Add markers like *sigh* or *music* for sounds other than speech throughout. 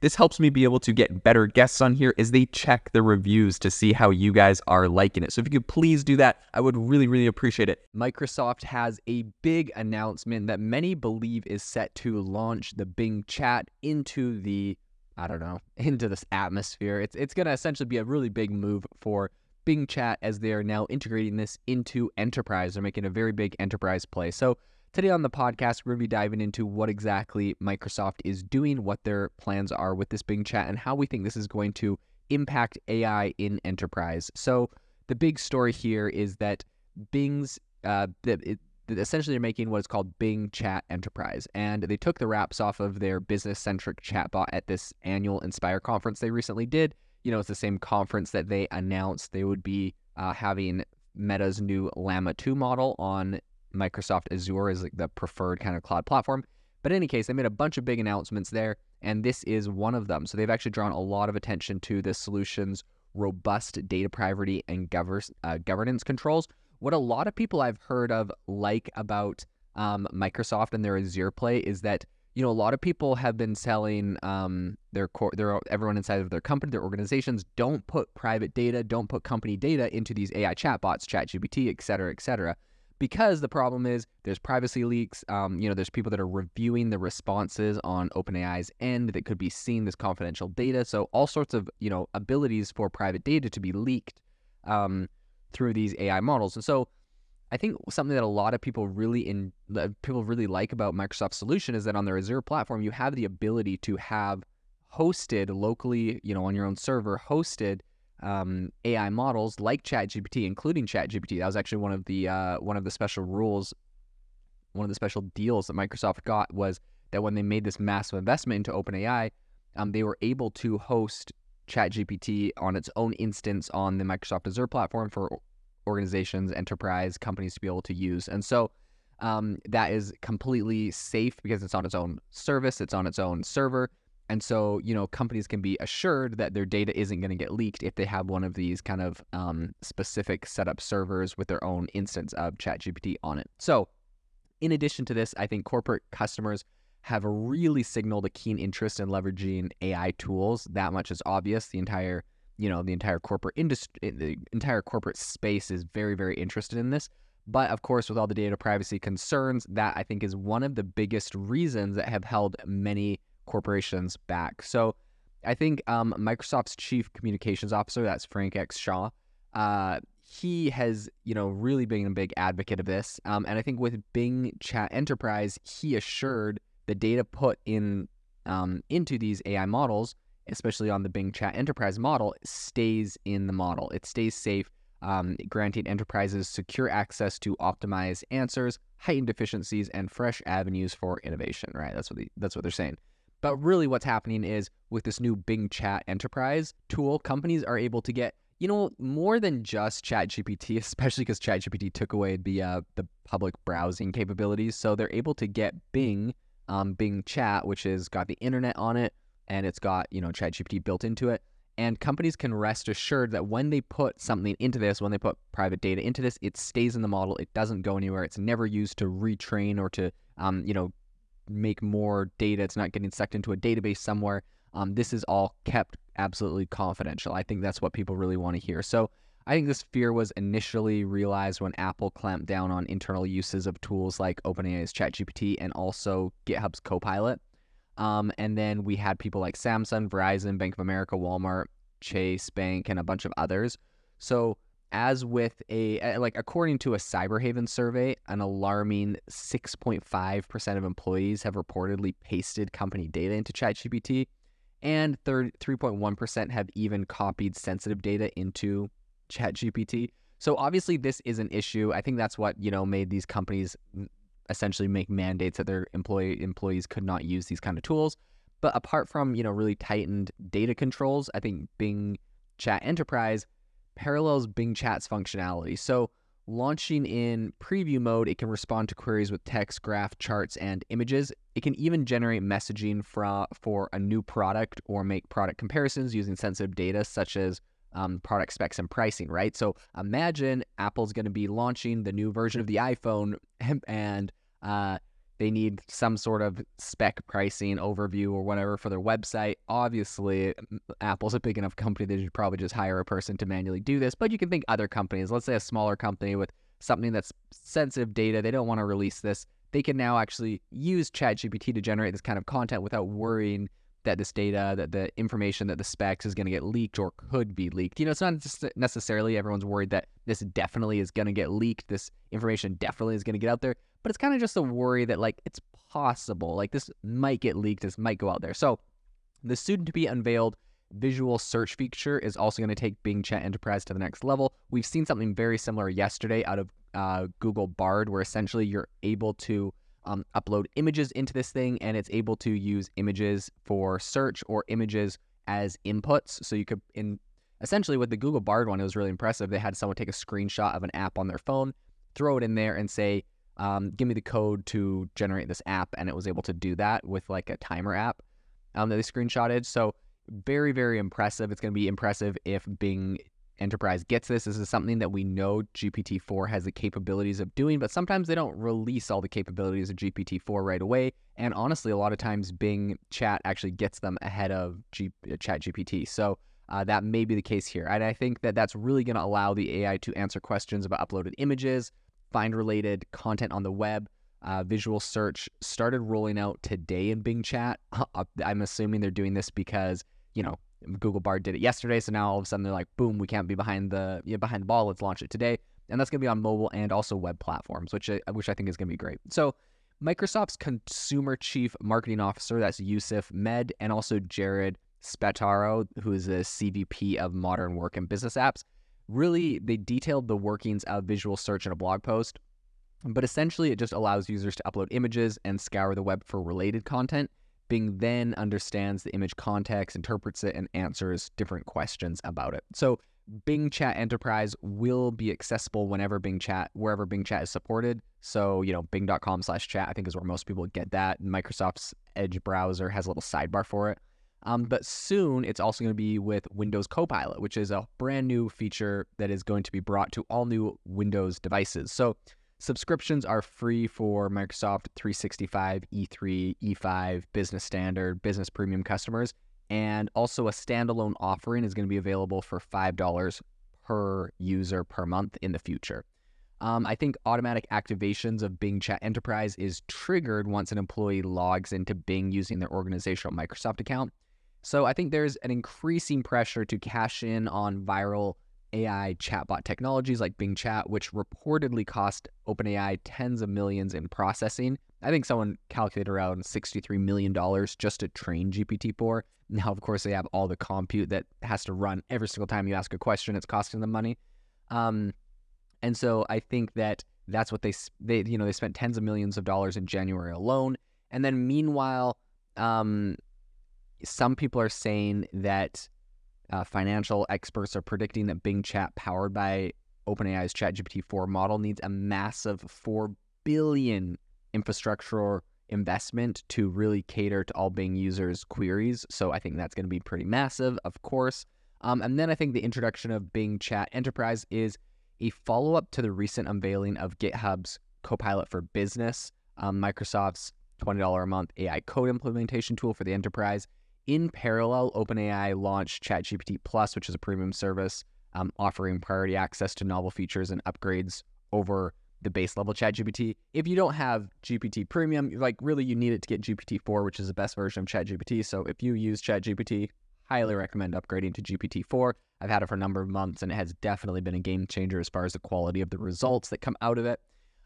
This helps me be able to get better guests on here as they check the reviews to see how you guys are liking it. So if you could please do that, I would really, really appreciate it. Microsoft has a big announcement that many believe is set to launch the Bing chat into the I don't know, *laughs* into this atmosphere. It's it's going to essentially be a really big move for Bing Chat as they are now integrating this into enterprise. They're making a very big enterprise play. So Today on the podcast, we're going to be diving into what exactly Microsoft is doing, what their plans are with this Bing chat, and how we think this is going to impact AI in enterprise. So, the big story here is that Bing's, uh, it, essentially, they're making what is called Bing Chat Enterprise. And they took the wraps off of their business centric chatbot at this annual Inspire conference they recently did. You know, it's the same conference that they announced they would be uh, having Meta's new Llama 2 model on Microsoft Azure is like the preferred kind of cloud platform. But in any case, they made a bunch of big announcements there, and this is one of them. So they've actually drawn a lot of attention to the solution's robust data privacy and gover- uh, governance controls. What a lot of people I've heard of like about um, Microsoft and their Azure play is that you know a lot of people have been selling um, their core, their everyone inside of their company, their organizations don't put private data, don't put company data into these AI chatbots, ChatGPT, et cetera, et cetera because the problem is there's privacy leaks. Um, you know, there's people that are reviewing the responses on OpenAI's end that could be seeing this confidential data. So all sorts of you know abilities for private data to be leaked um, through these AI models. And so I think something that a lot of people really in people really like about Microsoft's solution is that on their Azure platform you have the ability to have hosted locally, you know, on your own server, hosted um, AI models like ChatGPT, including ChatGPT. That was actually one of the uh, one of the special rules, one of the special deals that Microsoft got was that when they made this massive investment into OpenAI, um, they were able to host ChatGPT on its own instance on the Microsoft Azure platform for organizations, enterprise companies to be able to use. And so um, that is completely safe because it's on its own service, it's on its own server. And so, you know, companies can be assured that their data isn't going to get leaked if they have one of these kind of um, specific setup servers with their own instance of ChatGPT on it. So, in addition to this, I think corporate customers have really signaled a keen interest in leveraging AI tools. That much is obvious. The entire, you know, the entire corporate industry, the entire corporate space is very, very interested in this. But of course, with all the data privacy concerns, that I think is one of the biggest reasons that have held many corporations back. So I think um, Microsoft's chief communications officer, that's Frank X. Shaw, uh, he has, you know, really been a big advocate of this. Um, and I think with Bing Chat Enterprise, he assured the data put in um, into these AI models, especially on the Bing Chat Enterprise model, stays in the model. It stays safe, um, granting enterprises secure access to optimized answers, heightened efficiencies, and fresh avenues for innovation. Right? That's what that's what they're saying. But really, what's happening is with this new Bing Chat Enterprise tool, companies are able to get you know more than just ChatGPT, *laughs* especially because ChatGPT took away the uh, the public browsing capabilities. So they're able to get Bing, um, Bing Chat, which has got the internet on it, and it's got you know ChatGPT built into it. And companies can rest assured that when they put something into this, when they put private data into this, it stays in the model. It doesn't go anywhere. It's never used to retrain or to, um, you know, make more data. It's not getting sucked into a database somewhere. Um, this is all kept absolutely confidential. I think that's what people really want to hear. So I think this fear was initially realized when Apple clamped down on internal uses of tools like OpenAI's ChatGPT and also GitHub's Copilot. Um, and then we had people like Samsung, Verizon, Bank of America, Walmart, Chase Bank, and a bunch of others. So as with a like according to a cyberhaven survey an alarming 6.5% of employees have reportedly pasted company data into chatgpt and 3.1% have even copied sensitive data into ChatGPT. So obviously this is an issue. I think that's what, you know, made these companies essentially make mandates that their employee employees could not use these kind of tools. But apart from, you know, really tightened data controls, I think Bing Chat Enterprise parallels Bing Chat's functionality. So launching in preview mode, it can respond to queries with text, graph, charts, and images. It can even generate messaging for, for a new product or make product comparisons using sensitive data such as um, product specs and pricing, right? So imagine Apple's going to be launching the new version of the iPhone *laughs* and uh, they need some sort of spec pricing overview or whatever for their website. Obviously, Apple's a big enough company that you should probably just hire a person to manually do this. But you can think other companies, let's say a smaller company with something that's sensitive data, they don't want to release this. They can now actually use ChatGPT to generate this kind of content without worrying that this data, that the information, that the specs is going to get leaked or could be leaked. You know, it's not just necessarily everyone's worried that this definitely is going to get leaked. This information definitely is going to get out there, but it's kind of just a worry that like it's possible, like this might get leaked, this might go out there. So the soon to be unveiled visual search feature is also going to take Bing Chat Enterprise to the next level. We've seen something very similar yesterday out of uh, Google Bard, where essentially you're able to um, upload images into this thing and it's able to use images for search or images as inputs. So you could, in essentially with the Google Bard one, it was really impressive. They had someone take a screenshot of an app on their phone, throw it in there, and say, um, "Give me the code to generate this app," and it was able to do that with like a timer app um, that they screenshotted. So very, very impressive. It's going to be impressive if Bing enterprise gets this. This is something that we know GPT-4 has the capabilities of doing, but sometimes they don't release all the capabilities of GPT-4 right away. And honestly, a lot of times Bing Chat actually gets them ahead of G- uh, Chat GPT. So uh, that may be the case here. And I think that that's really going to allow the AI to answer questions about uploaded images, find related content on the web. Uh, visual search started rolling out today in Bing Chat. *laughs* I'm assuming they're doing this because, you know, Google Bard did it yesterday, so now all of a sudden they're like, boom, we can't be behind the yeah, behind the ball. Let's launch it today, and that's going to be on mobile and also web platforms, which I, which I think is going to be great. So. Microsoft's consumer chief marketing officer, that's Yusuf Mehdi, and also Jared Spataro, who is a CVP of modern work and business apps, really they detailed the workings of visual search in a blog post. But essentially, it just allows users to upload images and scour the web for related content. Bing then understands the image context, interprets it, and answers different questions about it. So Bing Chat Enterprise will be accessible whenever Bing Chat, wherever Bing Chat is supported. So, you know, bing.com slash chat, I think is where most people get that. Microsoft's Edge browser has a little sidebar for it. Um, but soon it's also going to be with Windows Copilot, which is a brand new feature that is going to be brought to all new Windows devices. So Subscriptions are free for Microsoft 365, E3, E5, Business Standard, Business Premium customers. And also, a standalone offering is going to be available for $5 per user per month in the future. Um, I think automatic activations of Bing Chat Enterprise is triggered once an employee logs into Bing using their organizational Microsoft account. So I think there's an increasing pressure to cash in on viral AI chatbot technologies like Bing Chat, which reportedly cost OpenAI tens of millions in processing. I think someone calculated around $63 million just to train GPT-4. Now, of course, they have all the compute that has to run every single time you ask a question. It's costing them money. Um, and so I think that that's what they, they, you know, they spent tens of millions of dollars in January alone. And then meanwhile, um, some people are saying that uh, financial experts are predicting that Bing Chat, powered by OpenAI's ChatGPT 4 model, needs a massive 4 billion infrastructure investment to really cater to all Bing users' queries. So I think that's going to be pretty massive, of course. Um, and then I think the introduction of Bing Chat Enterprise is a follow up to the recent unveiling of GitHub's Copilot for Business, um, Microsoft's $20 a month AI code implementation tool for the enterprise, in parallel, OpenAI launched ChatGPT Plus, which is a premium service um, offering priority access to novel features and upgrades over the base level ChatGPT. If you don't have GPT Premium, like really you need it to get GPT 4, which is the best version of ChatGPT. So if you use ChatGPT, highly recommend upgrading to GPT 4. I've had it for a number of months and it has definitely been a game changer as far as the quality of the results that come out of it.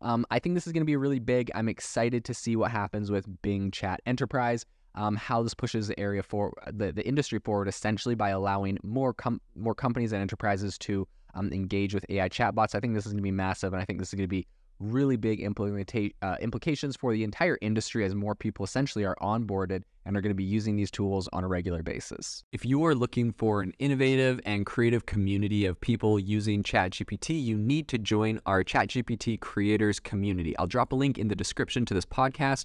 Um, I think this is going to be really big. I'm excited to see what happens with Bing Chat Enterprise. Um, how this pushes the area for the, the industry forward, essentially by allowing more com- more companies and enterprises to um, engage with AI chatbots. I think this is going to be massive, and I think this is going to be really big implementa- uh, implications for the entire industry as more people essentially are onboarded and are going to be using these tools on a regular basis. If you are looking for an innovative and creative community of people using ChatGPT, you need to join our ChatGPT creators community. I'll drop a link in the description to this podcast.